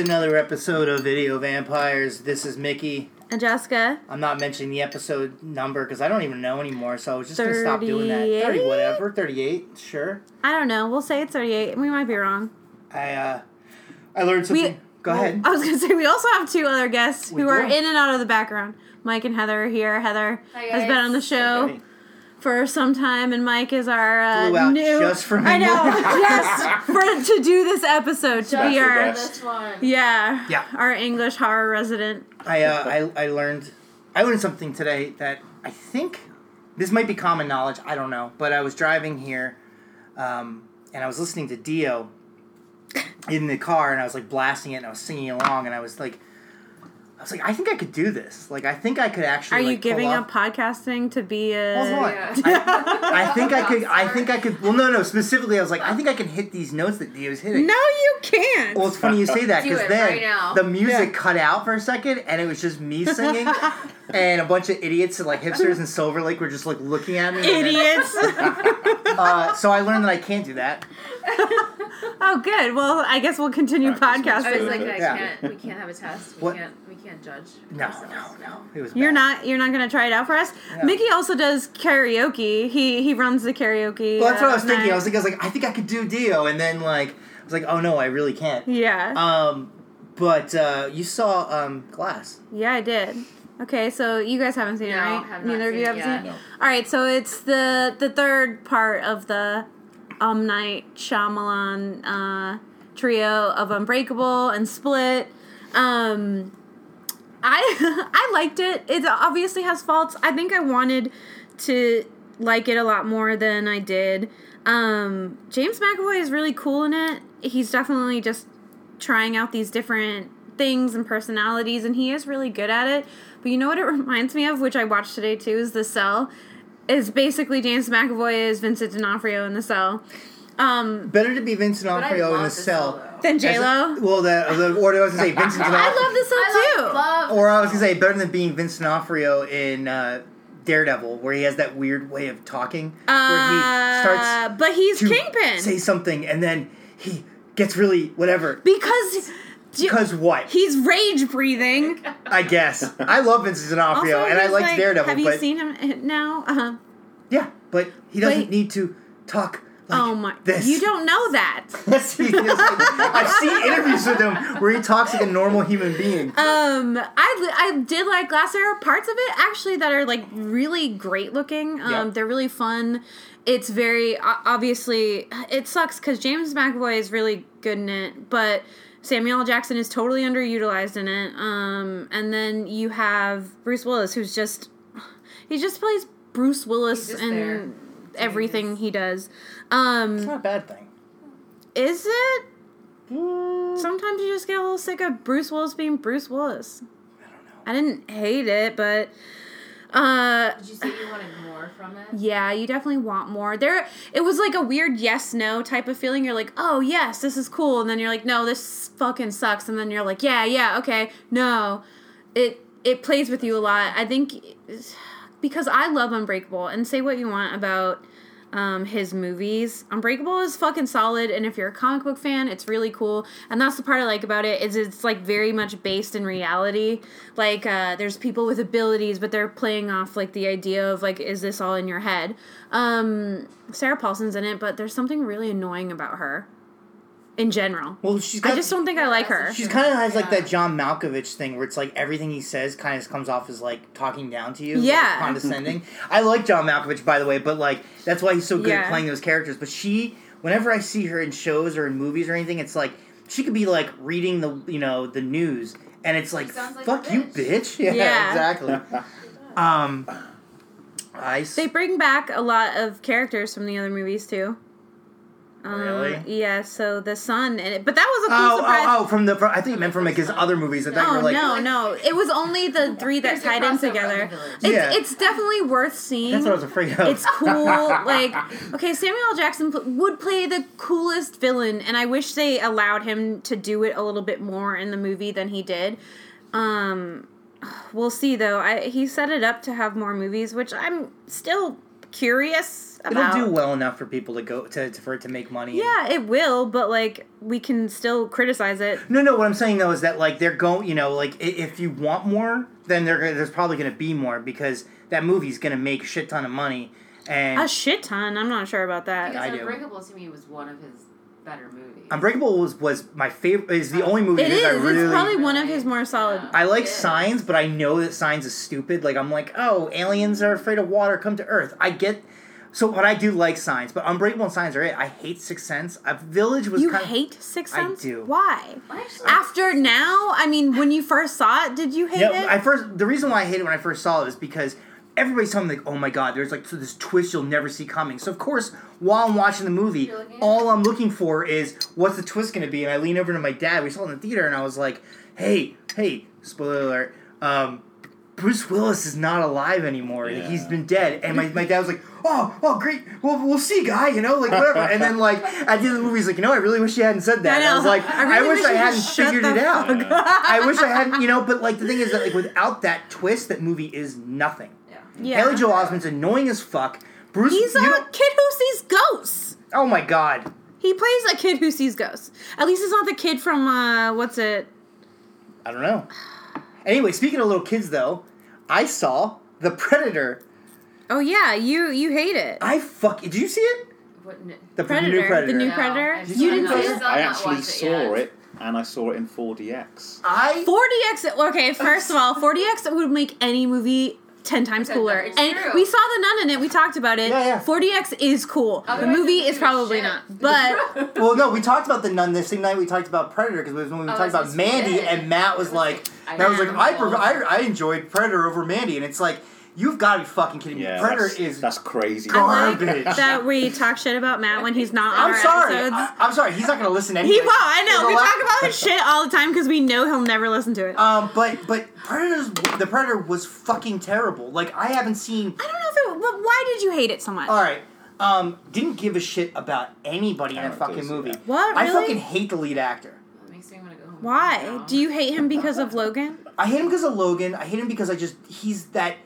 another episode of Video Vampires. This is Mickey. And Jessica, I'm not mentioning the episode number because I don't even know anymore, so I was just gonna stop doing that. 38? Thirty, whatever, thirty-eight, sure. I don't know. We'll say it's 38. We might be wrong. I uh, I learned something. Go ahead. I was going to say, we also have two other guests We who are in and out of the background. Mike and Heather are here. Heather Hi, has been on the show Okay. for some time, and Mike is our uh, Flew out new. just for. I know, just for to do this episode to be our this one. yeah Yeah. our English horror resident. I, uh, I I learned I learned something today that I think this might be common knowledge. I don't know, but I was driving here, um, and I was listening to Dio in the car, and I was like blasting it, and I was singing along, and I was like, I was like, I think I could do this. Like, I think I could actually. Are you like, pull giving off- up podcasting to be a? Hold on. Yeah. I, I think I could. I think I could. Well, no, no. Specifically, I was like, I think I can hit these notes that Dio's hitting. No, you can't. Well, it's funny you say that because then right now. the music Yeah. cut out for a second, and it was just me singing, and a bunch of idiots and like hipsters in Silver Lake were just like looking at me. and then- Idiots. Uh, so I learned that I can't do that. oh, good. Well, I guess we'll continue podcasting. I was like, I Yeah. can't. We can't have a test. We What? can't. We can't judge. No, ourselves. no, no. It was. You're bad. not you're not gonna try it out for us. Yeah. Mickey also does karaoke. He he runs the karaoke. Well, that's what I uh, was thinking. night. I was thinking, I was like, I think I could do Dio, and then like, I was like, oh no, I really can't. yeah, Um, but uh, you saw um Glass. yeah, I did. Okay, so you guys haven't seen it, right? have Neither of you it have yet. seen it. No. All right, so it's the the third part of the Um Night Shyamalan uh, trio of Unbreakable and Split. Um, I I liked it. It obviously has faults. I think I wanted to like it a lot more than I did. Um, James McAvoy is really cool in it. He's definitely just trying out these different things and personalities, and he is really good at it. But you know what it reminds me of, which I watched today too, is The Cell. Is basically James McAvoy is Vincent D'Onofrio in The Cell. Um, Better to be Vincent But D'Onofrio in love the this cell. than then as J a- Lo. Well, the, the or I was gonna say Vincent D'Onofrio. I love The Cell I too. love, love Or I was gonna say better than being Vincent D'Onofrio in uh, Daredevil, where he has that weird way of talking, where he Uh, starts but he's to Kingpin say something and then he gets really whatever. because Because what? he's rage breathing. I guess I love Vincent D'Onofrio and I he's like, Daredevil, Have you but seen him now? Uh-huh. yeah, but he doesn't But- need to talk. Like oh my! This. You don't know that. Like- I've seen interviews with him where he talks like a normal human being. Um, I I did like Glass. Parts of it actually that are like really great looking. Um, Yeah. they're really fun. It's very obviously it sucks because James McAvoy is really good in it, but Samuel L. Jackson is totally underutilized in it. Um, and then you have Bruce Willis, who's just he just plays Bruce Willis in everything he does. Um, It's not a bad thing. is it? Mm, Sometimes you just get a little sick of Bruce Willis being Bruce Willis. I don't know. I didn't hate it, but uh Did you say you wanted more from it? yeah, you definitely want more. There it was like a weird yes no type of feeling. You're like, "Oh, yes, this is cool." And then you're like, "No, this fucking sucks." And then you're like, "Yeah, yeah, okay." No. It it plays with you a lot. I think because I love Unbreakable and say what you want about um, his movies. Unbreakable is fucking solid, and if you're a comic book fan, it's really cool. And that's the part I like about it is it's like very much based in reality. Like uh, there's people with abilities, but they're playing off like the idea of like, is this all in your head? Um, Sarah Paulson's in it, but there's something really annoying about her. In general, Well, she's I just don't think I like her. She's kind of has like Yeah. that John Malkovich thing where it's like everything he says kind of comes off as like talking down to you, like, Yeah. condescending. I like John Malkovich by the way, but like that's why he's so good Yeah. at playing those characters. But she, whenever I see her in shows or in movies or anything, it's like she could be like reading the you know the news, and it's like, like fuck a you, bitch." bitch. Yeah, Yeah. exactly. um, I s- They bring back a lot of characters from the other movies too. Um, Really? Yeah. So the son and it, but that was a cool Oh, surprise. oh, oh! From the, I think you meant from like his other movies. I thought you Oh were like, no, no! It was only the three that There's tied in together. of the village. It's, Yeah. it's definitely worth seeing. that's what I was afraid of. It's cool. like, okay, Samuel L. Jackson pl- would play the coolest villain, and I wish they allowed him to do it a little bit more in the movie than he did. Um, we'll see though. I he set it up to have more movies, which I'm still curious about. It'll do well enough for people to go to, to for it to make money. Yeah, it will, but like we can still criticize it. No, no. What I'm saying though is that like they're going. You know, like if you want more, then there there's probably going to be more because that movie's going to make a shit ton of money. And A shit ton. I'm not sure about that. Because I do. Unbreakable to me was one of his better movies. Unbreakable was was my favorite. Is the only movie It that is. I really. It's probably one of his more solid. I like It is. Signs, but I know that Signs is stupid. Like I'm like, oh, aliens are afraid of water. Come to Earth. I get. So, but I do like Signs, but Unbreakable and Signs are it. I hate Sixth Sense. A Village was You kind hate Sixth Sense? I do. Why? Actually, After now, I mean, when you first saw it, did you hate Yeah, it? I first the reason why I hated it when I first saw it is because everybody's telling me like, oh my god, there's like so this twist you'll never see coming. So of course, while I'm watching the movie, You're looking at all I'm looking for is what's the twist going to be. And I lean over to my dad. We saw it in the theater, and I was like, hey, hey, spoiler alert. Um, Bruce Willis is not alive anymore. Yeah. He's been dead. And my, my dad was like, oh, oh, great. Well, we'll see, guy. You know, like whatever. And then like at the end of the movie, he's like, you know, I really wish you hadn't said that. I I was like, I I, wish wish I hadn't figured it out. fuck I wish I hadn't, you know, but like the thing is that like without that twist, that movie is nothing. Yeah. yeah. Haley Joel Osment's annoying as fuck. Bruce, He's you a know- kid who sees ghosts. oh my god, He plays a kid who sees ghosts. At least it's not the kid from uh, what's it? I don't know. Anyway, speaking of little kids though, I saw the Predator. Oh yeah, you you hate it. I fuck. Did you see it? What, n- The Predator, new Predator. the new No, Predator. I've You didn't see I've it. I actually it saw yet. it, and I saw it in 4DX. I 4DX. Okay, first of all, 4DX would make any movie. 10 times Okay, cooler. it's And true. we saw the nun in it. We talked about it. Yeah, yeah. 4DX is cool. The Otherwise, movie it's is probably shit. not. But well, no, we talked about the nun the same night we talked about Predator because it was when we Oh, talked so about it's Mandy, good. and Matt was like, like- I Matt was like, know. I, I I enjoyed Predator over Mandy, and it's like, you've got to be fucking kidding me. Yeah, Predator that's, is that's crazy. I like Garbage. that we talk shit about Matt when he's not on I'm our sorry. episodes. I, am sorry. He's not going to listen to anyway. He won't. I know. The We talk about his shit all the time because we know he'll never listen to it. Um, but but Predators, the Predator was fucking terrible. Like I haven't seen. I don't know if it. But why did you hate it so much? All right. Um, didn't give a shit about anybody in that fucking movie. yeah. What, I fucking hate the lead actor. That makes me want to go home. Why? Do you hate him because of Logan? I hate him because of Logan. I hate him because I just he's that.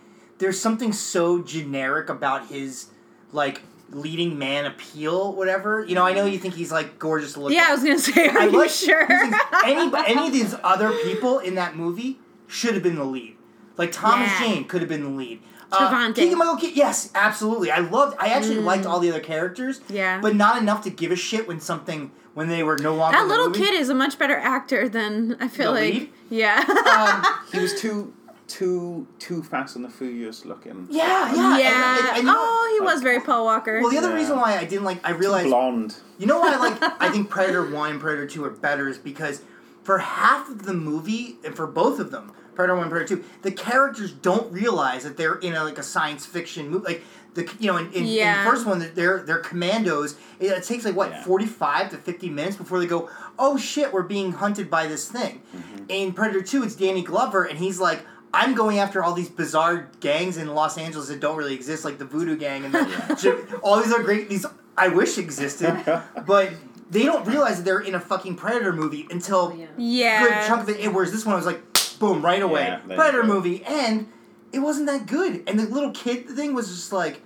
There's something so generic about his like leading man appeal, whatever. You know, I know you think he's like gorgeous to look Yeah, at. I was gonna say. Are I you like sure? any any of these other people in that movie should have been the lead. Like Thomas Yeah. Jane could have been the lead. Trevante. Uh, Keegan Michael Key, yes, absolutely. I loved. I actually liked all the other characters. Mm. Yeah. but not enough to give a shit when something when they were no longer that in the little movie. kid is a much better actor than I feel The like. lead? Yeah. Um, He was too, too, too fast and the furious looking. yeah, yeah, yeah. and- and- and you know- oh, he was very Paul Walker. well, the other Yeah. reason why I didn't like, I realized Blonde. You know why I like I think Predator 1 and Predator 2 are better is because for half of the movie and for both of them, Predator 1 and Predator 2, the characters don't realize that they're in a like a science fiction movie like the you know in, in, in the first one they're they're commandos it, it takes like what Yeah. 45 to 50 minutes before they go oh shit we're being hunted by this thing mm-hmm. in Predator 2 it's Danny Glover and he's like I'm going after all these bizarre gangs in Los Angeles that don't really exist, like the Voodoo Gang and the, all these are great. These I wish existed, but they don't realize that they're in a fucking Predator movie until Oh, yeah. yeah. good chunk of it. Whereas this one was like, boom, right away, Yeah, Predator go. movie, and it wasn't that good. And the little kid thing was just like,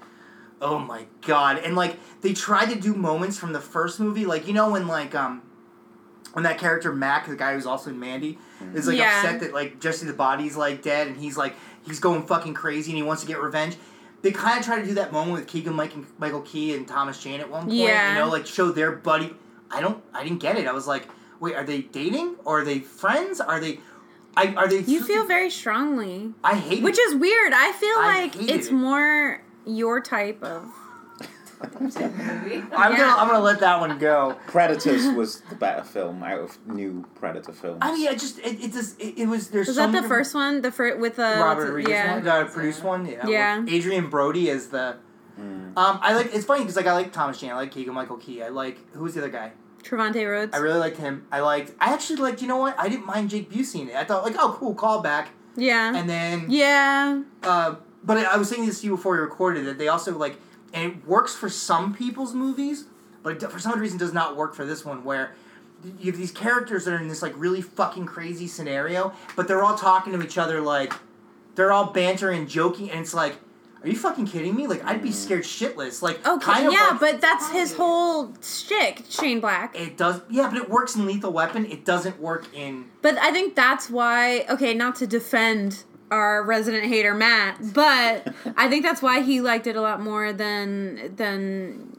oh my god. And like they tried to do moments from the first movie, like you know when like um when that character Mac, the guy who's also in Mandy, is like Yeah. upset that like Jesse the body's like dead, and he's like he's going fucking crazy, and he wants to get revenge. They kind of try to do that moment with Keegan Mike and Michael Key and Thomas Jane at one point. Yeah. You know, like show their buddy. I don't. I didn't get it. I was like, wait, are they dating or are they friends? Are they? I are they? You feel very strongly, I hate which it. is weird. I feel I like it's it. more your type of. Movie. I'm Yeah. gonna. I'm gonna let that one go. Predators was the better film out of new Predator films. I mean, I just it, it just it, it was. There's Was so that the first one? The first with the Robert Rodriguez yeah. one, the produced one. Yeah. Yeah. with Adrien Brody is the Mm. Um, I like. It's funny because like I like Thomas Jane. I like Keegan Michael Key. I like who's the other guy? Trevante Rhodes. I really liked him. I liked. I actually liked. You know what? I didn't mind Jake Busey in it. I thought like, oh, cool callback. yeah. And then, yeah. uh, but I, I was saying this to you before we recorded that they also like, and it works for some people's movies, but it, for some reason does not work for this one where. You have these characters that are in this like really fucking crazy scenario, but they're all talking to each other like they're all bantering and joking, and it's like, are you fucking kidding me? Like I'd be scared shitless. Like Okay, kind of yeah, like- but that's his whole shtick, Shane Black. It does, yeah, but it works in Lethal Weapon. It doesn't work in. But I think that's why. Okay, not to defend our resident hater Matt, but I think that's why he liked it a lot more than than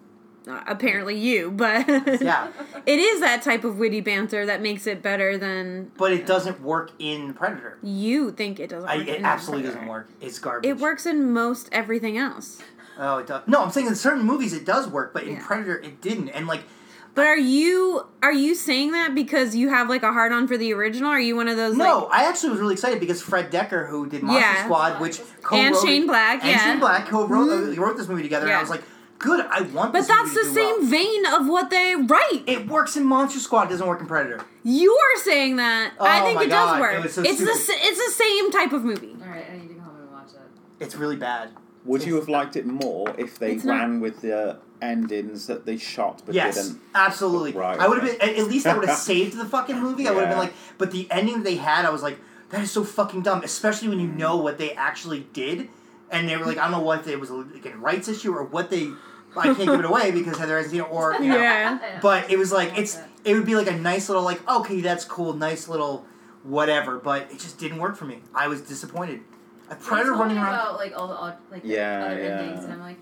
uh, apparently you. But Yeah, it is that type of witty banter that makes it better than but it doesn't work in Predator. you think it doesn't. I, it absolutely Predator. doesn't work. It's garbage. It works in most everything else. Oh, it does. No, I'm saying in certain movies it does work, but in Yeah. Predator it didn't. And like, But are you are you saying that because you have like a hard on for the original? Are you one of those no, like I actually was really excited because Fred Dekker, who did Monster Yeah. Squad, which and co-wrote and Shane Black? and yeah. Shane Black co-wrote uh, wrote this movie together, and I was like, good. I want. But that's movie the do same well. vein of what they write. It works in Monster Squad. It doesn't work in Predator. You're saying that. I Oh think my it God, does work. it was so it's the stupid. s- it's the same type of movie. All right, I need to go home and watch it. It's really bad. Would you have liked it more if they It's not- ran with the endings that they shot but Yes, didn't? absolutely. Right, I would have been at at least I would have saved the fucking movie. I would have been Yeah. like, but the ending that they had, I was like, that is so fucking dumb. Especially when you know what they actually did, and they were like, I don't know what it was like a rights issue or what they. I can't give it away because Heather Esposito or you know. Yeah. But it was like it's it would be like a nice little like okay that's cool nice little whatever but it just didn't work for me. I was disappointed. A predator running around. about like all the odd, like the Yeah, other yeah. endings, and I'm like,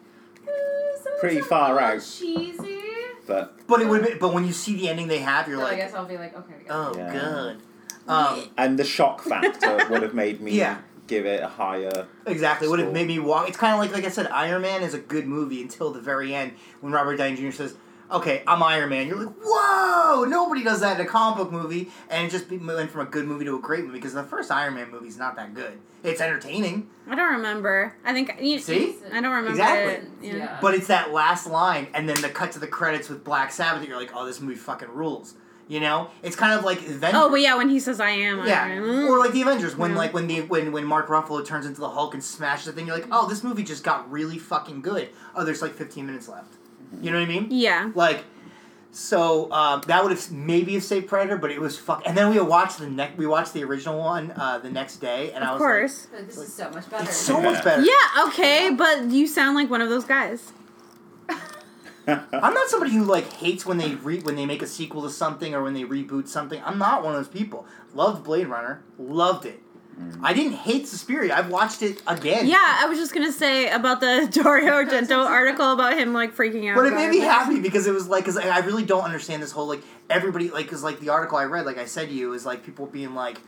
eh, Pretty far are a little out. cheesy. But But it would have been. But when you see the ending they have, you're So I like, guess I'll be like, okay. Oh. Yeah. good. Um, and the shock factor would have made me Yeah. give it a higher. Exactly. Would have made me walk. It's kind of like, like I said, Iron Man is a good movie until the very end when Robert Downey Jr. says, "Okay, I'm Iron Man." You're like, "Whoa!" Nobody does that in a comic book movie, and it just be- went from a good movie to a great movie because the first Iron Man movie is not that good. It's entertaining, I don't remember. I think you See? I don't remember Exactly. it. Yeah. Yeah. but it's that last line and then the cut to the credits with Black Sabbath. that You're like, "Oh, this movie fucking rules." You know, it's kind of like Avengers. Oh, but yeah, when he says I am. Yeah, Iron Man. or like the Avengers when Yeah. like when the when when Mark Ruffalo turns into the Hulk and smashes the thing, you're like, oh, this movie just got really fucking good. Oh, there's like 15 minutes left. You know what I mean? yeah. Like, so um, that would have maybe have saved Predator, but it was fuck. And then we watched the next we watched the original one uh, the next day, and I Of was course. But this is so much better. it's so much better. Yeah, okay, but you sound like one of those guys. I'm not somebody who like hates when they re- when they make a sequel to something or when they reboot something. I'm not one of those people. Loved Blade Runner, loved it. I didn't hate Suspiria. I've watched it again. Yeah, I was just gonna say about the Dario Argento article about him like freaking out. But it made me everything. happy because it was like, because I I really don't understand this whole like everybody like, because like the article I read, like I said to you, is like people being like,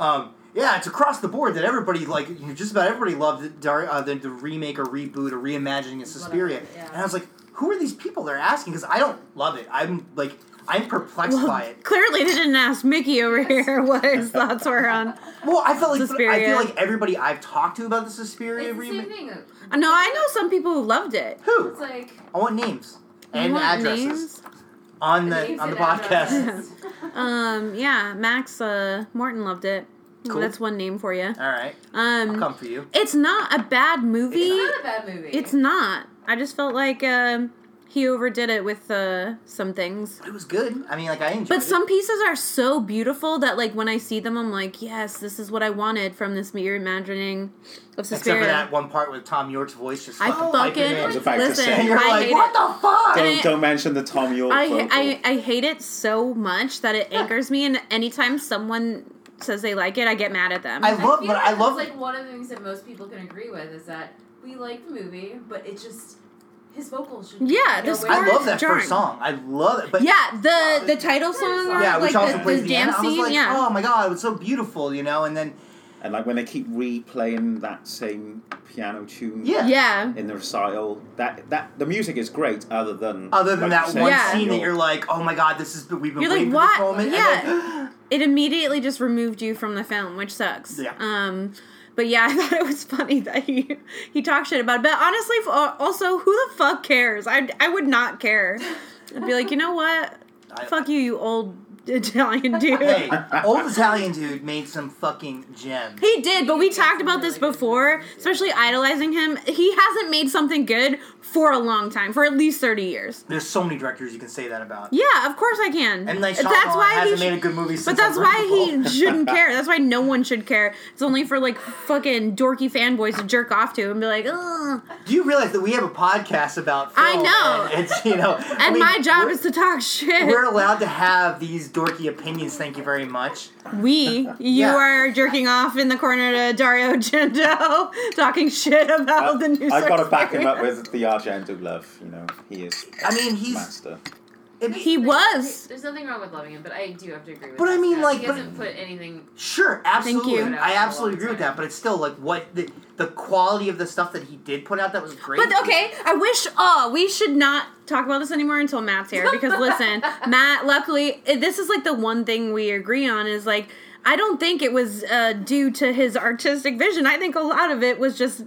um, yeah, it's across the board that everybody like, you know, just about everybody loved the, Dar- uh, the, the remake or reboot or reimagining of Suspiria, Whatever, yeah. and I was like, who are these people they're asking? Because I don't love it. I'm like, I'm perplexed Well, by it. Clearly, they didn't ask Mickey over here what his thoughts were on. Well, I felt like I feel like everybody I've talked to about the Suspiria It's the same remake. thing. No, I know some people who loved it. Who? It's like I want names and want addresses names? on the names on the podcast. Um, yeah, Max uh, Morton loved it. Cool. That's one name for you. All right, I'll Um, come for you. it's not a bad movie. It's not a bad movie. It's not. I just felt like um, he overdid it with uh, some things. It was good. I mean, like I enjoyed But it. some pieces are so beautiful that, like, when I see them, I'm like, yes, this is what I wanted from this mere imagining of Except for Suspiria. that one part with Thom Yorke's voice just I fucking fucking piping was about to listen. say. And you're I like, hate what it. the fuck? Don't, I- don't mention the Thom Yorke I, vocal. I I hate it so much that it angers me, and anytime someone says they like it, I get mad at them. I love, feel but like I that's, love. like one of the things that most people can agree with is that we like the movie, but it just his vocals should. Yeah, you the where- I love that jarring. first song. I love it. But yeah, the the title song, or yeah, which like also the, plays the the, end. dance I was like, yeah, oh my god, it was so beautiful, you know. And then and like when they keep replaying that same piano tune. Yeah. yeah. In the recital, that that the music is great. Other than other than like that one Yeah. scene that you're like, oh my god, this is we've been You're like, waiting what? for this moment. Yeah. And then, It immediately just removed you from the film, which sucks. Yeah. Um, but yeah, I thought it was funny that he he talked shit about it. But honestly, uh, also, who the fuck cares? I I would not care. I'd be like, you know what? I- Fuck you, you old Italian dude. Hey, old Italian dude made some fucking gems. He did, but we talked about this before, especially idolizing him. He hasn't made something good for a long time, for at least 30 years. There's so many directors you can say that about. Yeah, of course I can. And like that's Shyamalan why hasn't he made a good movie since But that's why he shouldn't care. That's why no one should care. It's only for like fucking dorky fanboys to jerk off to and be like, ugh. Do you realize that we have a podcast about I know. And it's you know, I And mean, my job is to talk shit. We're allowed to have these dorky opinions. Thank you very much. We, you Yeah. are jerking off in the corner to Dario Argento, talking shit about uh, the new. I've got to Star back him up with the Argento love. You know, he is. I mean, he's- master. It- He was. There's nothing wrong with loving him, but I do have to agree with. But I mean, Scott. like, he but- hasn't put anything. Sure, absolutely. you. I absolutely agree with that. But it's still like what the the quality of the stuff that he did put out that was great. But okay, I wish. Oh, we should not talk about this anymore until Matt's here. Because listen, Matt. Luckily, this is like the one thing we agree on is like I don't think it was uh, due to his artistic vision. I think a lot of it was just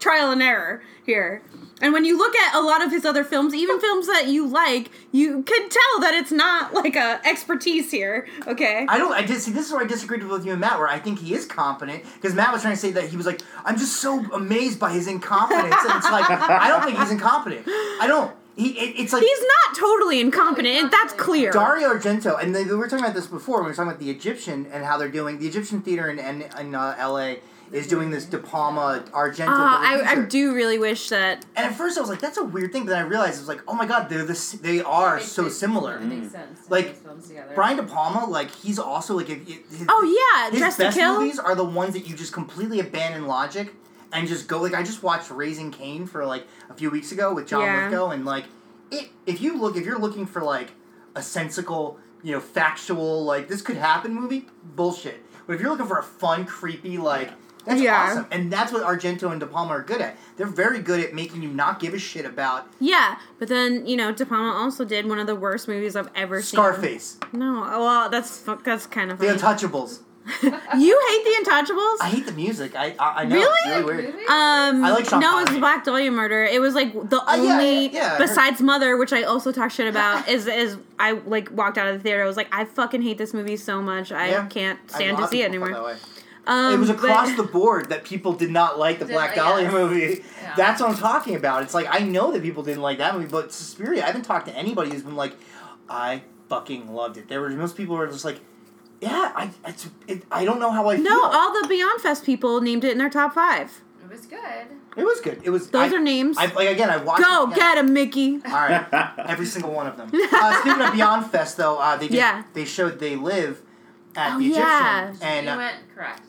trial and error here. And when you look at a lot of his other films, even films that you like, you can tell that it's not like a expertise here. Okay. I don't. I did see. This is where I disagreed with you and Matt. Where I think he is competent because Matt was trying to say that he was like, I'm just so amazed by his incompetence, and it's like I don't think he's incompetent. I don't. He. It, it's like He's not totally incompetent. That's clear. Dario Argento, and they, we were talking about this before. when We were talking about the Egyptian and how they're doing the Egyptian theater in in, in uh, L.A. is doing this De Palma Argento. Uh, I, I do really wish that And at first I was like, that's a weird thing, but then I realized it was like, oh my god, they're this. They are It- so it- similar. It makes sense. Like, put those films together. Brian De Palma, like he's also like, if, if, his, Oh yeah, his Dress to best Kill. movies are the ones that you just completely abandon logic and just go. Like I just watched Raising Cain for like a few weeks ago with John Yeah. Lithgow, and like it. If you look, if you're looking for like a sensical, you know, factual, like this could happen movie, bullshit. But if you're looking for a fun, creepy, like. That's Yeah. awesome, and that's what Argento and De Palma are good at. They're very good at making you not give a shit about Yeah, but then you know De Palma also did one of the worst movies I've ever seen. Scarface, No, well that's that's kind of The funny. Untouchables. you hate the Untouchables? I hate the music. I I, I know Really? it's really weird. Um, I like Sean no, it's Connery. Black Dahlia Murder. It was like the Uh, yeah, only yeah, yeah, I heard- besides Mother, which I also talk shit about. is is I like walked out of the theater. I was like, I fucking hate this movie so much. I Yeah. can't stand a lot to see it people felt anymore. That way. Um, it was but- across the board that people did not like the Did- Black Dahlia yes. movie. Yeah. That's what I'm talking about. It's like I know that people didn't like that movie, but Suspiria, I haven't talked to anybody who's been like, I fucking loved it. There were most people were just like, yeah, I it's, it, I don't know how I No, feel. all the Beyond Fest people named it in their top five. It was good. it was good. It was. Those I, are names. I like again. I watched. Go it, get 'em, Mickey. All right, every single one of them. Uh, speaking of Beyond Fest, though, uh, they did, Yeah. they showed They Live at Oh, the yeah. Egyptian, and you uh, went correct.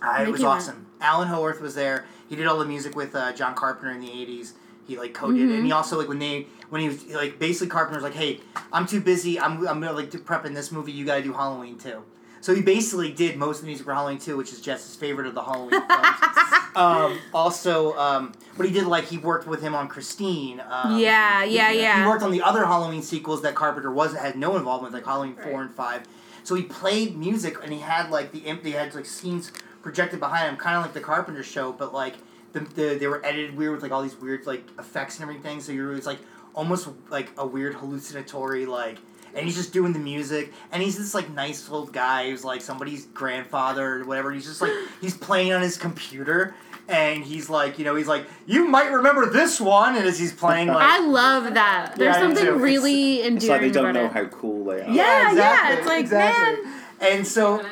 Uh, it was Mickey went. awesome. Alan Howarth was there. He did all the music with uh, John Carpenter in the '80s. He like co-did, it. Mm-hmm. and he also like when they when he was like basically Carpenter's like, "Hey, I'm too busy. I'm I'm gonna like do prep in this movie. You gotta do Halloween too." So he basically did most of the music for Halloween too, which is Jess's favorite of the Halloween films. um, also, um, but he did like he worked with him on Christine. Um, Yeah, yeah, he- yeah. He worked on the other Halloween sequels that Carpenter wasn't had no involvement with, like Halloween four and five. So he played music, and he had like the imp. They had like scenes projected behind him, kind of like the Carpenter show, but like the, the they were edited weird with like all these weird like effects and everything. So you're it's like almost like a weird hallucinatory like. And he's just doing the music, and he's this like nice old guy who's like somebody's grandfather or whatever. He's just like he's playing on his computer, and he's like, you know, he's like, you might remember this one, and as he's playing like, I love that. There's Yeah, I do something too. really It's endearing like they don't about know it. how cool they are. Yeah, yeah, it's like, exactly. man. And so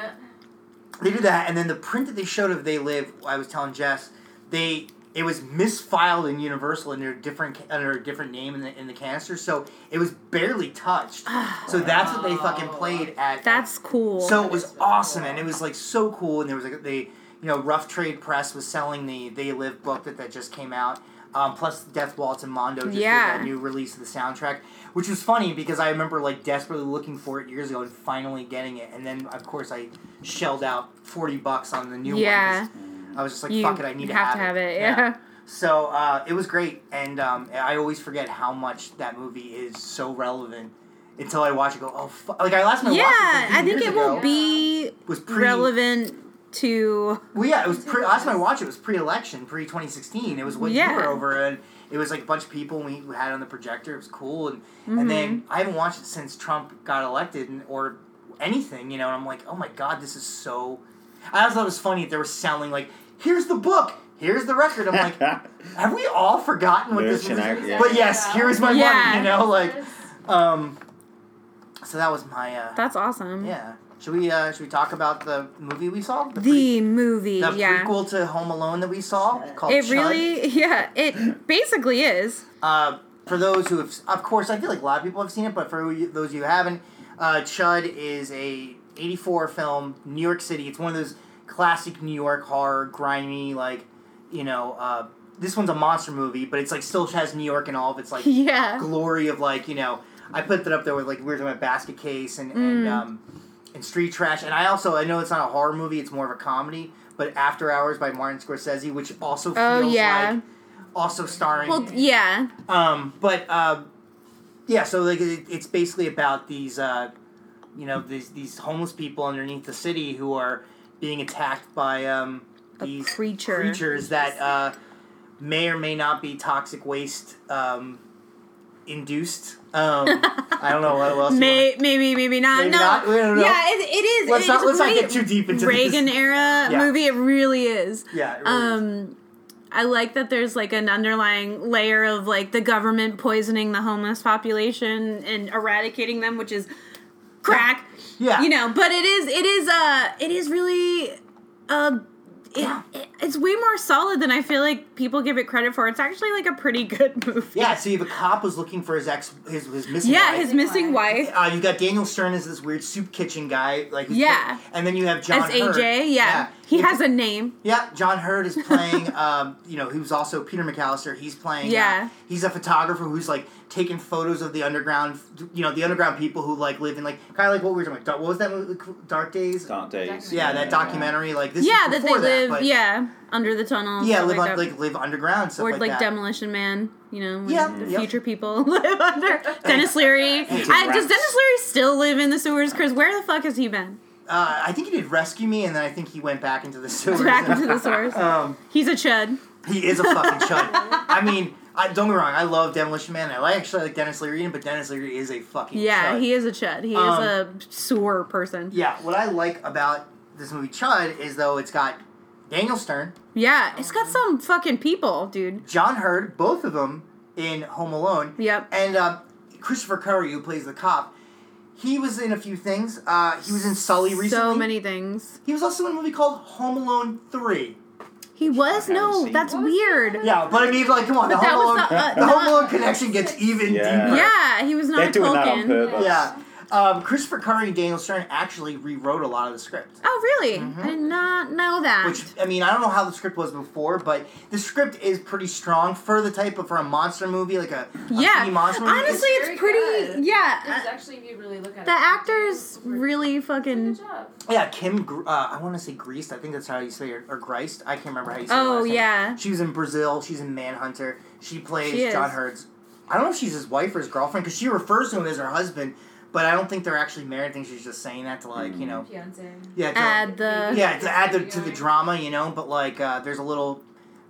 they do that, and then the print that they showed of They Live, I was telling Jess, they it was misfiled in Universal under a different under a different name in the in the canister, so it was barely touched. so that's what they fucking played at. That's cool. so it was awesome, and it was like so cool, and there was like they you know Rough Trade Press was selling the They Live book that that just came out. Um, plus, Death Waltz and Mondo just Yeah. did that new release of the soundtrack, which was funny because I remember like desperately looking for it years ago and finally getting it, and then of course I shelled out forty bucks on the new one. yeah, one. I was just like, you fuck it, I need to have have, to have it. Yeah. So uh, it was great, and um, I always forget how much that movie is so relevant until I watch it. Go, oh, fu-. like I last time I Yeah, watched it few I think it will ago be was pre- relevant to Well, yeah, it was pre. Last time I watched it was pre-election, pre 2016. It was what you were over, and it was like a bunch of people we we had on the projector. It was cool, and Mm-hmm. and then I haven't watched it since Trump got elected, and, or anything, you know. And I'm like, oh my god, this is so. I also thought it was funny that they were selling like, here's the book, here's the record. I'm like, have we all forgotten what this Merchant was? yeah. But yes, here's my Yeah. money. You know, like, um. So that was my uh. that's awesome. Yeah. Should we uh should we talk about the movie we saw? pre- The movie, the yeah. prequel to Home Alone that we saw called It Chud. really, yeah, it basically is. Uh, for those who have, of course, I feel like a lot of people have seen it, but for you- those who haven't, uh, Chud is a '84 film, New York City. It's one of those classic New York horror, grimy, like you know. Uh, this one's a monster movie, but it's like still has New York and all of its like Yeah. glory of like you know. I put that up there with like we were talking about Basket Case and and Mm. um, and Street Trash, and I also I know it's not a horror movie; it's more of a comedy. But After Hours by Martin Scorsese, which also feels Oh, yeah. like also starring Well, yeah. um, but uh, yeah, so like it, it's basically about these, uh, you know, these these homeless people underneath the city who are being attacked by um, these creature. creatures that uh, may or may not be toxic waste um, induced. Um, I don't know what else. May, maybe, maybe not. Maybe no. not? We don't know. Yeah, it, it is. Let's it's not- a let's not get too deep into this. Reagan era Yeah. movie. It really is. Yeah. It really is. Um, I like that there's like an underlying layer of like the government poisoning the homeless population and eradicating them, which is crack. Yeah. You know, but it is it is uh it is really uh it, Yeah. it- it's way more solid than I feel like people give it credit for. It's actually like a pretty good movie. Yeah. See, the cop was looking for his ex, his his missing. Wife. Yeah, wife. his missing wife. Uh, you got Daniel Stern as this weird soup kitchen guy, like Yeah. play- and then you have John As AJ, Heard. yeah. He You- has a name. Yeah, John Heard is playing. um, you know, who's also Peter McCallister. He's playing. uh, Yeah. he's a photographer who's like taking photos of the underground. You know, the underground people who like live in like kind of like what we were talking about. What was that movie? Dark Days. Dark days. Yeah, that documentary. Like this. yeah, is that they before live but- yeah, under the tunnel. Yeah, live like on, like live underground stuff or like, like. Demolition Man, you know, Yeah, the yep. future people live under. Denis Leary. I, does. Denis Leary still live in the sewers? Because where the fuck has he been? Uh, I think he did rescue me, and then I think he went back into the sewers. Back into the sewers. um, He's a chud. he is a fucking chud. I mean, I, don't get me wrong. I love Demolition Man. I like actually like Denis Leary, but Denis Leary is a fucking Yeah, chud. he is a chud. He Um, is a sewer person. Yeah, what I like about this movie Chud is though it's got Daniel Stern, Yeah, it's got some fucking people, dude. John Heard, both of them in Home Alone. Yep. And uh, Christopher Curry, who plays the cop, he was in a few things. Uh, he was in Sully recently. So many things. He was also in a movie called Home Alone Three. He was no, that's What was weird. that? Yeah, but I mean, like, come on, the But that Home Alone, the, uh, the Home Alone connection gets even Yeah. deeper. Yeah, he was not They're doing that on purpose. Yeah. Um, Christopher Curry and Daniel Stern actually rewrote a lot of the script. Oh, really? I did not know that. Which I mean, I don't know how the script was before, but the script is pretty strong for the type of for a monster movie, like a, a yeah, monster movie. honestly, It's- it's pretty. good. It's Yeah, actually, if you really look at the it, actors really fucking. good job. yeah, Kim. Uh, I want to say Greased. I think that's how you say it, or Greist. I can't remember how you say. her Oh last name. yeah, She was in Brazil. She's in Manhunter. She plays She. John Heard's. I don't know if she's his wife or his girlfriend because she refers to him as her husband, but I don't think they're actually married. I think she's just saying that to like you know, Fiance. yeah, to, add the. yeah, to add the, to the drama, you know. But like, uh, there's a little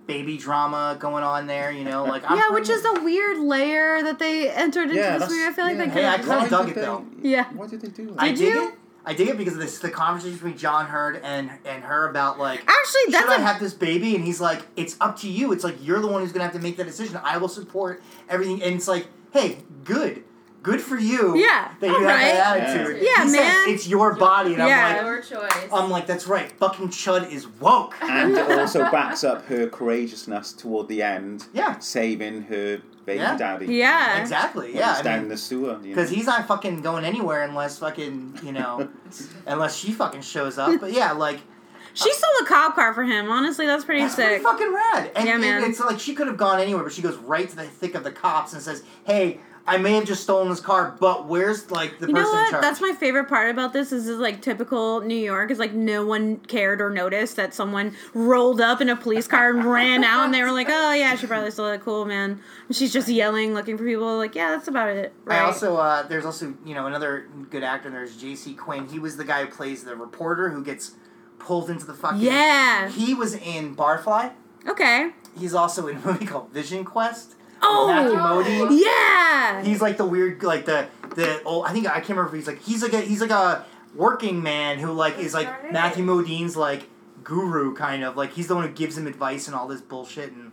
baby drama going on there, you know. Like, I'm yeah, which is a weird layer that they entered into Yeah, this that's- movie. I feel like yeah. they Hey, I could. kinda dug did it, they- though. Yeah. Why did they do that? I Did dig you? it. I dig it because of this the conversation between John Heard and and her about like Actually, that's should I a have this baby? And he's like, it's up to you. It's like you're the one who's gonna have to make that decision. I will support everything. And it's like, hey, good, good for you. Yeah, that you have alright. that attitude. Yeah, he man. Says, it's your body, and Yeah. I'm like, Your choice. I'm like, that's right. Fucking Chud is woke. and also backs up her courageousness toward the end, Yeah, saving her baby Yeah. daddy. yeah. exactly. When Yeah, he's I down mean, the sewer. because he's not fucking going anywhere unless fucking you know, unless she fucking shows up. But yeah, like. She uh, stole a cop car for him. Honestly, that's pretty That's sick. pretty fucking rad. And, Yeah, and man. it's like she could have gone anywhere, but she goes right to the thick of the cops and says, "Hey, I may have just stolen this car, but where's like the You know person in what? charge?" That's my favorite part about this. Is, is like typical New York. Is like no one cared or noticed that someone rolled up in a police car and ran out, and they were like, "Oh yeah, she probably stole it. Cool, man." And she's just yelling, looking for people. Like, yeah, that's about it. Right? I also uh, there's also you know another good actor. There's J.C. Quinn. He was the guy who plays the reporter who gets pulled into the fucking. Yeah. He was in Barfly. Okay. He's also in a movie called Vision Quest. Oh. Matthew Modine. Yeah. He's like the weird, like the the old. I think I can't remember. If he's like he's like a he's like a working man who like is like Matthew Modine's like guru kind of like he's the one who gives him advice and all this bullshit and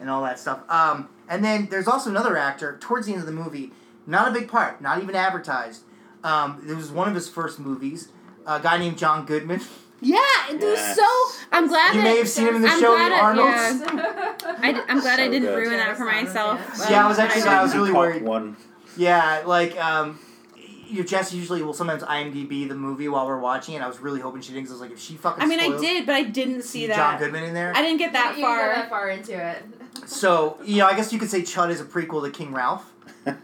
and all that stuff. Um, and then there's also another actor towards the end of the movie, not a big part, not even advertised. Um, it was one of his first movies. A guy named John Goodman. yeah. It was so. I'm glad. You that, may have seen him in the I'm show glad The I- Arnolds. yeah. I, am glad I didn't good. ruin that for sounds myself. good. um, Yeah, I was actually- didn't. I was really worried. One. Yeah, like um, you Jess usually will sometimes IMDb the movie while we're watching it. I was really hoping she didn't. 'cause I was like, if she fucking. I mean, I did, but I didn't see John that. Goodman in there. I didn't get that you didn't go far. that far into it. So, you know, I guess you could say Chud is a prequel to King Ralph.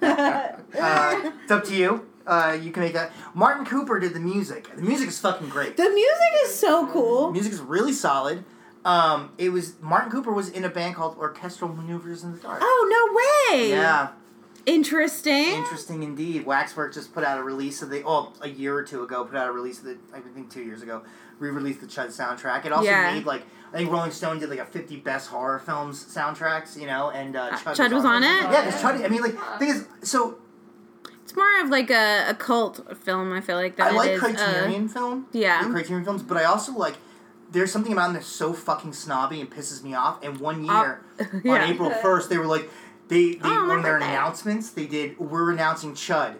Uh, it's up to you. Uh, you can make that. Martin Cooper did the music. The music is fucking great. The music is so The cool. music is really solid. Um, it was Martin Cooper was in a band called Orchestral Maneuvers in the Dark. Oh no way! Yeah, Interesting. interesting indeed. Waxwork just put out a release of the oh a year or two ago put out a release of the I think two years ago re-released the Chud soundtrack. It also Yeah. made like I think Rolling Stone did like a fifty best horror films soundtracks. You know, and uh, Uh, Chud, Chud was on it? Yeah, because Chud. I mean, like thing is, so It's more of like a, a cult film. I feel like that I it like is, uh, Criterion film. yeah. I like Criterion films, but I also like. There's something about them that's so fucking snobby and pisses me off. And one Uh, year, yeah. on April first, they were like, they, they Oh, my one of their birthday. announcements, they did, we're announcing Chud,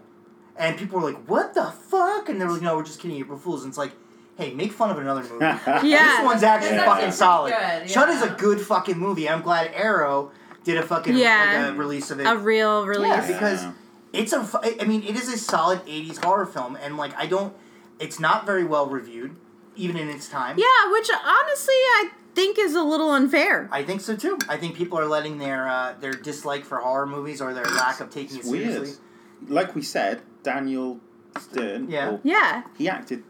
and people were like, what the fuck? And they were like, no, we're just kidding, April Fools. And it's like, hey, make fun of another movie. Yeah. This one's actually That's fucking solid. good, Chud is a good fucking movie. I'm glad Arrow did a fucking Yeah. like, a release of it. a real release. Yeah, because Yeah. It's a. I mean, it is a solid '80s horror film, and like I don't. It's not very well reviewed, even in its time. Yeah, which honestly I think is a little unfair. I think so too. I think people are letting their uh, their dislike for horror movies or their lack of taking It's it weird. seriously. Like we said, Daniel Stern. Yeah. or- Yeah, he acted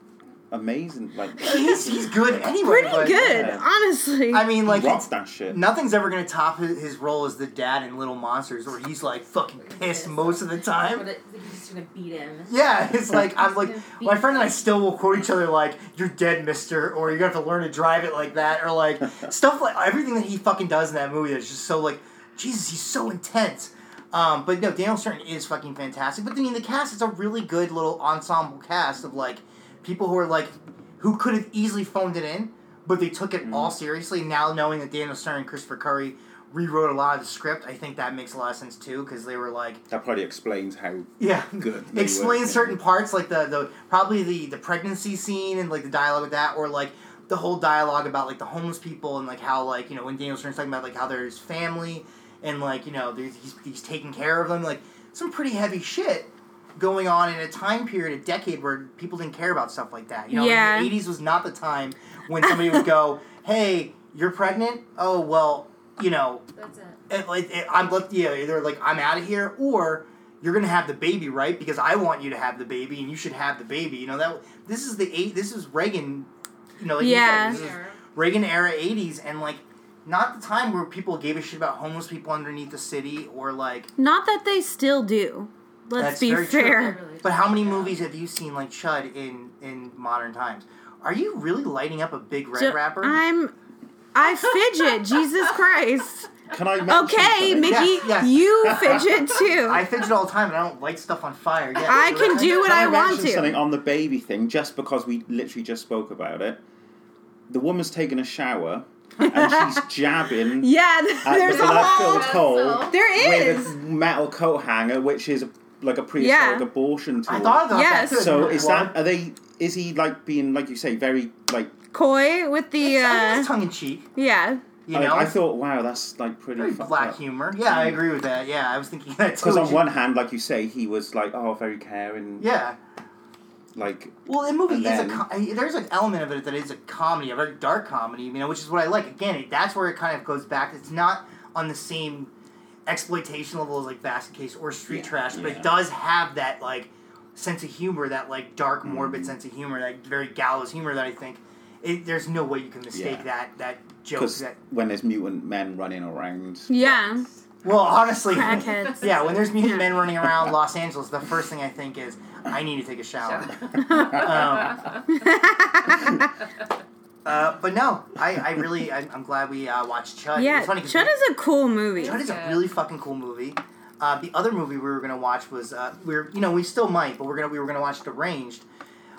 amazing. Like He's he's good anyway. pretty but- good, yeah. honestly. I mean, like he rocked that shit. nothing's ever gonna top his, his role as the dad in Little Monsters, where he's like fucking pissed most of the time. he's just gonna beat him. Yeah, it's like I'm like He's gonna beat my friend and I still will quote each other like "You're dead, Mister," or "You're gonna have to learn to drive it like that," or like stuff like everything that he fucking does in that movie is just so like Jesus, he's so intense. Um, but no, Daniel Stern is fucking fantastic. But I mean, the cast is a really good little ensemble cast of like people who are like who could have easily phoned it in, but they took it mm. all seriously. Now knowing that Daniel Stern and Christopher Curry rewrote a lot of the script, I think that makes a lot of sense too because they were like That probably explains how yeah, Good. They Explain certain parts, like the, the probably the the pregnancy scene and like the dialogue with that, or like the whole dialogue about like the homeless people and like how like you know when Daniel Stern's talking about like how there's family and like you know he's he's taking care of them, like some pretty heavy shit going on in a time period, a decade where people didn't care about stuff like that. You know, Yeah. the '80s was not the time when somebody would go, "Hey, you're pregnant? Oh well, you know." That's it. it, like it, I'm left yeah either like I'm out of here or you're gonna have the baby right because I want you to have the baby and you should have the baby you know that this is the eight this is Reagan you know like you said, Yeah. this is Reagan era 80s and like not the time where people gave a shit about homeless people underneath the city or like Not that they still do. Let's That's be very fair. Really but how many yeah. movies have you seen like Chud in in modern times are you really lighting up a big red So, rapper I'm. I fidget. Jesus Christ. Can I Okay, something? Mickey, Yes, yes. you fidget too. I fidget all the time and I don't light stuff on fire yeah I can do what Can I I want mention to. something on the baby thing just because we literally just spoke about it? The woman's taking a shower and she's jabbing Yeah, at there's the a black whole. filled hole There with a metal coat hanger, which is like a prehistoric Yeah. abortion tool. I thought about Yes. that too. so is Well, that are they? Is he like being like you say very like? Coy with the. it's, uh tongue in cheek Yeah. you I, know I thought, wow, that's like pretty Very fucked black up. humor. Yeah, I agree with that. Yeah, I was thinking that too. Because on one hand, like you say, he was like, oh, very caring. yeah. Like, Well, the movie And is then- a com- there's an element of it that is a comedy, a very dark comedy. You know, which is what I like. Again, it, that's where it kind of goes back. It's not on the same exploitation level is like Basket Case or Street Yeah, Trash, but yeah. it does have that like sense of humor, that like dark, morbid Mm. sense of humor, that very gallows humor that I think. It, there's no way you can mistake Yeah. that that joke. That when there's mutant men running around, Yeah. well, honestly, Crackheads. Yeah, when there's mutant Yeah. men running around Los Angeles, the first thing I think is I need to take a shower. Um, Uh, but no, I, I really, I, I'm glad we uh, watched Chud. yeah, it's funny Chud we- is a cool movie. Chud is a really fucking cool movie. Uh, the other movie we were gonna watch was uh, we are you know we still might, but we're gonna we were gonna watch Deranged,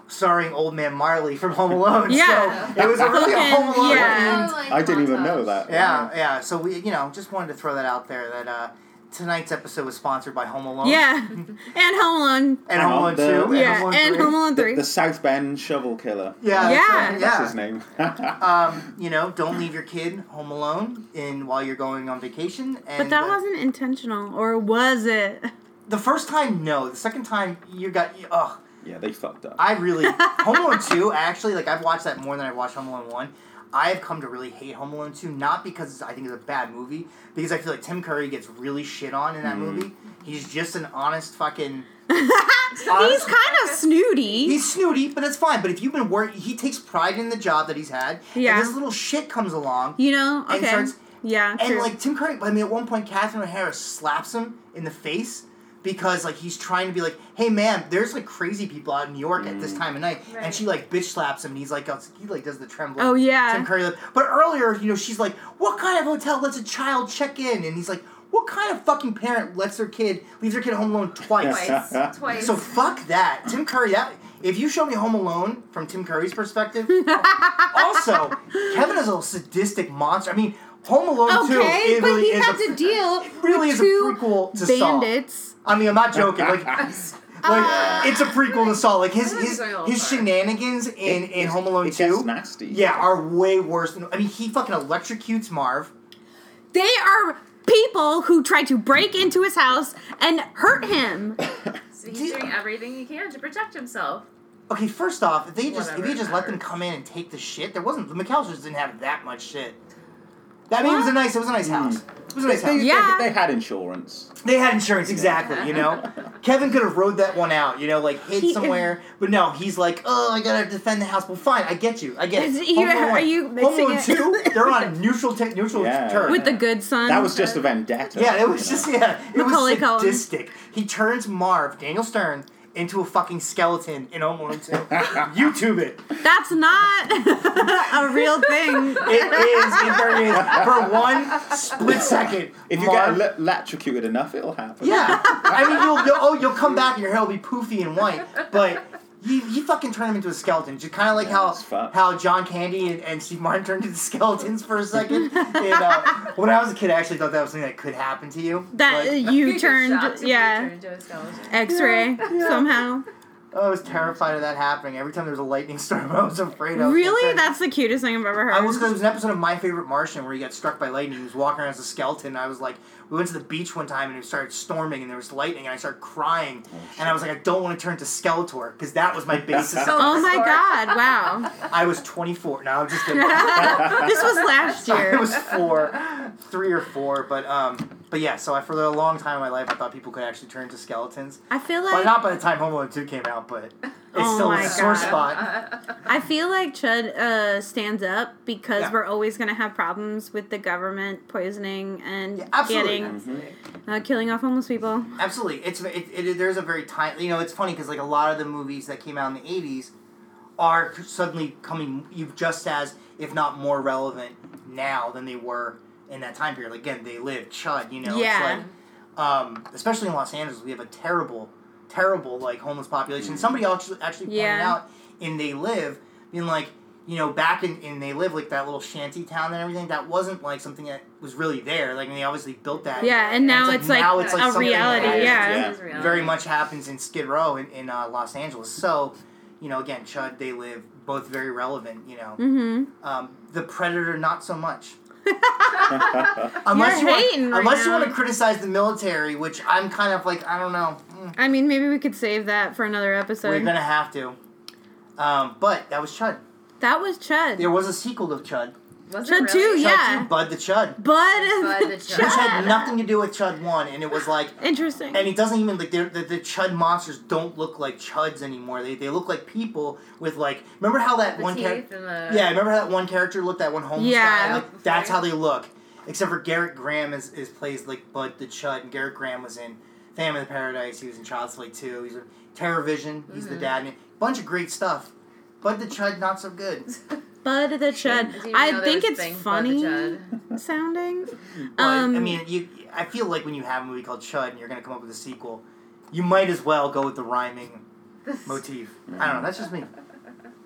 starring Old Man Marley from Home Alone. Yeah. so it was a really a Home Alone. yeah. themed- I didn't even know that. Yeah, yeah. So we you know just wanted to throw that out there that uh, tonight's episode was sponsored by Home Alone. Yeah, and Home Alone. And Hang Home Alone the- Two. Yeah, Home Alone and 3. Home Alone Three. the South Bend Shovel Killer. Yeah, Yeah. that's right, That's his name. Um, you know, don't leave your kid home alone in while you're going on vacation. And But that uh, wasn't intentional, or was it? the first time. No, the second time you got. Ugh, yeah, they fucked up. I really Home Alone two. Actually, like I've watched that more than I've watched Home Alone one. I have come to really hate Home Alone two, not because I think it's a bad movie, because I feel like Tim Curry gets really shit on in that mm. movie. He's just an honest fucking. He's kind of snooty. He's snooty, but it's fine. But if you've been working, he takes pride in the job that he's had. Yeah. And this little shit comes along. you know, And okay. starts- yeah, And true. like Tim Curry, I mean, at one point, Catherine O'Hara slaps him in the face because like he's trying to be like, "Hey, man, there's like crazy people out in New York at this mm. time of night," and she like bitch slaps him, and he's like, he like does the trembling. Oh, yeah. Tim Curry. Like, but earlier, you know, she's like, "What kind of hotel lets a child check in?" And he's like, "What kind of fucking parent lets their kid leaves their kid home alone twice?" Twice. Twice. So fuck that, Tim Curry. That if you show me Home Alone from Tim Curry's perspective, also Kevin is a sadistic monster. I mean, Home Alone two. okay, It but really he is had a, to deal it really with is a prequel to Saw. Bandits. I mean, I'm not joking. Like, like Uh, it's a prequel to Saw. Like his his it's going a little his shenanigans in It- in Home Alone it two. nasty. Yeah, are way worse than. I mean, he fucking electrocutes Marv. They are people who try to break into his house and hurt him. So he's doing everything he can to protect himself. Okay, first off, if they just Whatever, if you just it let them come in and take the shit, there wasn't the McAllisters didn't have that much shit. That I mean, it was a nice it was a nice house. It was a nice They, house. they- Yeah. they had insurance. They had insurance, exactly. You know, Kevin could have rode that one out. You know, like hid He- somewhere, but no, he's like, oh, I gotta defend the house. Well, fine, I get you, I get it. Is- you- Home Alone are one. you Home mixing Alone it? two? They're on neutral te- neutral Yeah. turn. With the good son. That was just a vendetta. yeah, it was you just yeah, it Macaulay was Culkin. sadistic. He turns Marv Daniel Stern into a fucking skeleton in Home Alone two. YouTube it. That's not a real thing. It is. It very is. For one split second. If you Marv- get ele- electrocuted enough, it'll happen. Yeah, I mean, you'll, you'll oh you'll come back and your hair will be poofy and white, but you, you fucking turn him into a skeleton. Just kind of like Yeah, how how John Candy and, and Steve Martin turned into skeletons for a second. and, uh, when I was a kid, I actually thought that was something that could happen to you. That Like, you turned, if you yeah, turn into a skeleton. X-ray Yeah. somehow. Oh, I was terrified of that happening. Every time there was a lightning storm, I was afraid. of. was Really, gonna that's the cutest thing I've ever heard. I was because it was an episode of My Favorite Martian where he got struck by lightning. He was walking around as a skeleton. And I was like, we went to the beach one time and it started storming and there was lightning and I started crying oh, and I was like, I don't want to turn to Skeletor because that was my basis. oh my god! Wow, I was 24. No, I'm just kidding. this was last I year. was four, three or four, but um, but yeah. So I, for a long time in my life, I thought people could actually turn into skeletons. I feel Well, like not by the time Home Alone 2 came out, but it's Oh still my a sore God. spot. I feel like Chud uh, stands up because Yeah. we're always gonna have problems with the government poisoning and Yeah, absolutely. getting uh, killing off homeless people. Absolutely, it's it, it, there's a very tiny. You know, it's funny because like a lot of the movies that came out in the '80s are suddenly coming you just as, if not more relevant now than they were in that time period. Again, they lived Chud. You know, Yeah. it's like, um, especially in Los Angeles, we have a terrible, terrible like homeless population. Somebody actually actually pointed Yeah. out in They Live, being like. You know, back in, in They Live, like that little shanty town and everything, that wasn't like something that was really there. Like, I mean, they obviously built that. Yeah, and now it's it's like- like, now it's like a reality. that is- Yeah. yeah. Reality. very much happens in Skid Row in, in uh, Los Angeles. So, you know, again, Chud, They Live, both very relevant. You know, Mm-hmm. um, the Predator, not so much. Unless You're you hating want, right unless you now. want to criticize the military, which I'm kind of like, I don't know. Mm, I mean, maybe we could save that for another episode. We're gonna have to. Um, but that was Chud. That was Chud. There was a sequel to Chud. Was Chud it too, really? Chud Yeah. 2, Bud the Chud, Bud, Bud the Chud. which had nothing to do with Chud One, and it was like Interesting. And it doesn't even like the the Chud monsters don't look like Chuds anymore. They, they look like people with like remember how that The one character the yeah remember how that one character looked that one homeless Yeah. guy like that's how they look except for Gerrit Graham is, is plays like Bud the Chud and Gerrit Graham was in Family of Paradise he was in Child's Play 2 he's in Terror Vision he's the Mhm. dad in it. bunch of great stuff Bud the Chud not so good Bud the Chud. I think it's thing, funny sounding. Well, Um, I mean, you. I feel like when you have a movie called Chud and you're going to come up with a sequel, you might as well go with the rhyming motif. I don't know. That's just me.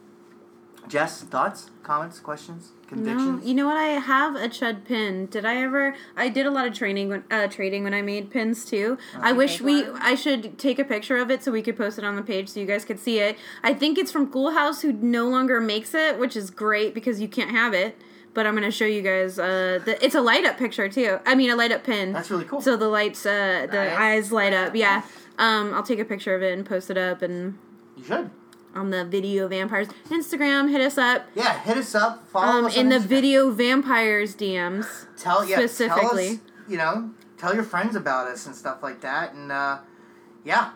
Jess, thoughts, comments, questions, No, you know what? I have a chud pin. Did I ever? I did a lot of training, when, uh, trading when I made pins too. I wish we. one? I should take a picture of it so we could post it on the page so you guys could see it. I think it's from Cool House, who no longer makes it, which is great because you can't have it. But I'm gonna show you guys. Uh, the, it's a light up picture too. I mean, a light up pin. That's really cool. So the lights, uh, the Nice. eyes light up. Yeah. Um, I'll take a picture of it and post it up and you should. On the Video Vampires Instagram. Hit us up. Yeah, hit us up. Follow Um, us in the Instagram. Video Vampires DMs. tell yeah, specifically. Tell us, you know, tell your friends about us and stuff like that, and uh, yeah,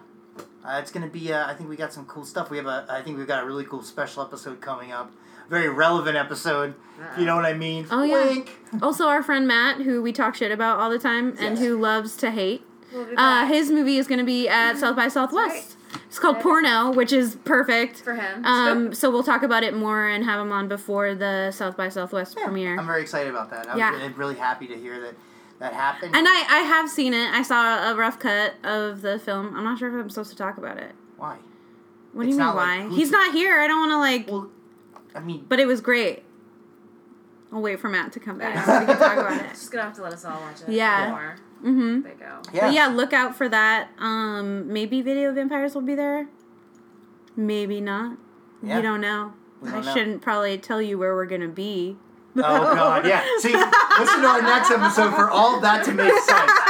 uh, it's gonna be. Uh, I think we got some cool stuff. We have a. I think we've got a really cool special episode coming up. Very relevant episode. If you know what I mean. Oh, yeah. Wink. Also, our friend Matt, who we talk shit about all the time and Yes. who loves to hate. We'll Uh, his movie is going to be at South by Southwest. It's called Yes. Porno, which is perfect. for him. Um, so we'll talk about it more and have him on before the South by Southwest premiere. I'm very excited about that. I'm Yeah. really, really happy to hear that that happened. and I, I have seen it. I saw a rough cut of the film. I'm not sure if I'm supposed to talk about it. Why? What do you mean not like why? He's not here. I don't want to like. Well, I mean, But it was great. I'll wait for Matt to come back so we can talk about it. Just gonna have to let us all watch it. Yeah. More. Mm-hmm. There you go. yeah. But yeah, look out for that. Um, maybe Video Vampires will be there. Maybe not. Yeah. You don't know. We I don't know. shouldn't probably tell you where we're gonna be. Oh god, yeah. See, listen to our next episode for all that to make sense.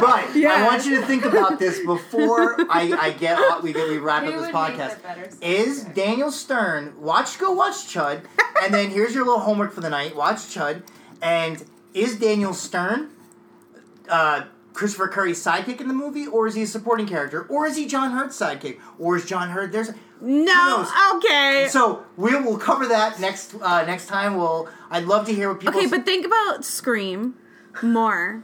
But Yeah. I want you to think about this before I, I get we get we wrap Who up this would make podcast. that better? Is Daniel Stern watch go watch Chud, and then here's your little homework for the night. Watch Chud, and is Daniel Stern uh, Christopher Curry's sidekick in the movie, or is he a supporting character, or is he John Heard's sidekick, or is John Heard there's No, okay. so we will cover that next uh, next time. We'll I'd love to hear what people Okay, but think about Scream more.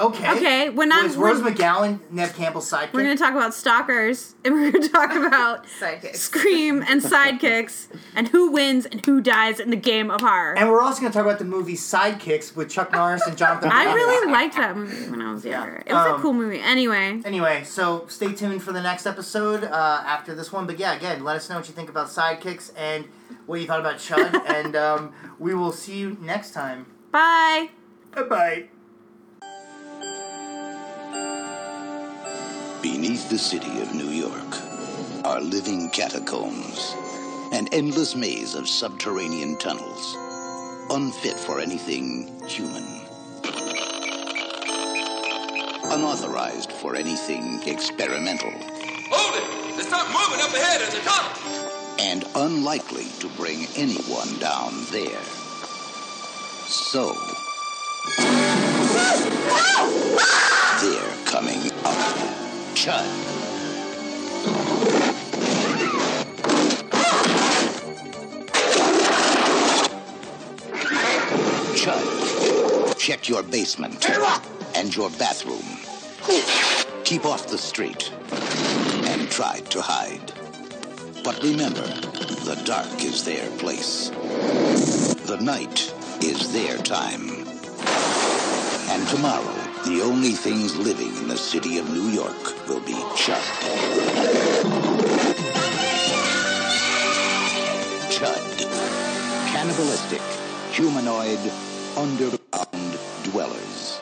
Okay Okay, when I'm- was Rose McGowan Nev Campbell's sidekick. We're gonna talk about stalkers, and we're gonna talk about Sidekicks. Scream and sidekicks, and who wins and who dies in the game of horror. and we're also going to talk about the movie Sidekicks with Chuck Norris and Jonathan. I Majors. really liked that movie when I was Yeah. younger. It was Um, a cool movie. Anyway, Anyway, so stay tuned for the next episode uh, after this one. But yeah, again, let us know what you think about Sidekicks and what you thought about Chud, and um, we will see you next time. bye. Bye bye. Beneath the city of New York are living catacombs, an endless maze of subterranean tunnels, unfit for anything human, unauthorized for anything experimental, Hold it! There's something moving up ahead in the tunnel. and unlikely to bring anyone down there. So, they're coming up. Chud. Chud, check your basement and your bathroom. Keep off the street and try to hide. But remember, the dark is their place. The night is their time. And tomorrow, the only things living in the city of New York will be Chud. Chud. Cannibalistic, humanoid, underground dwellers.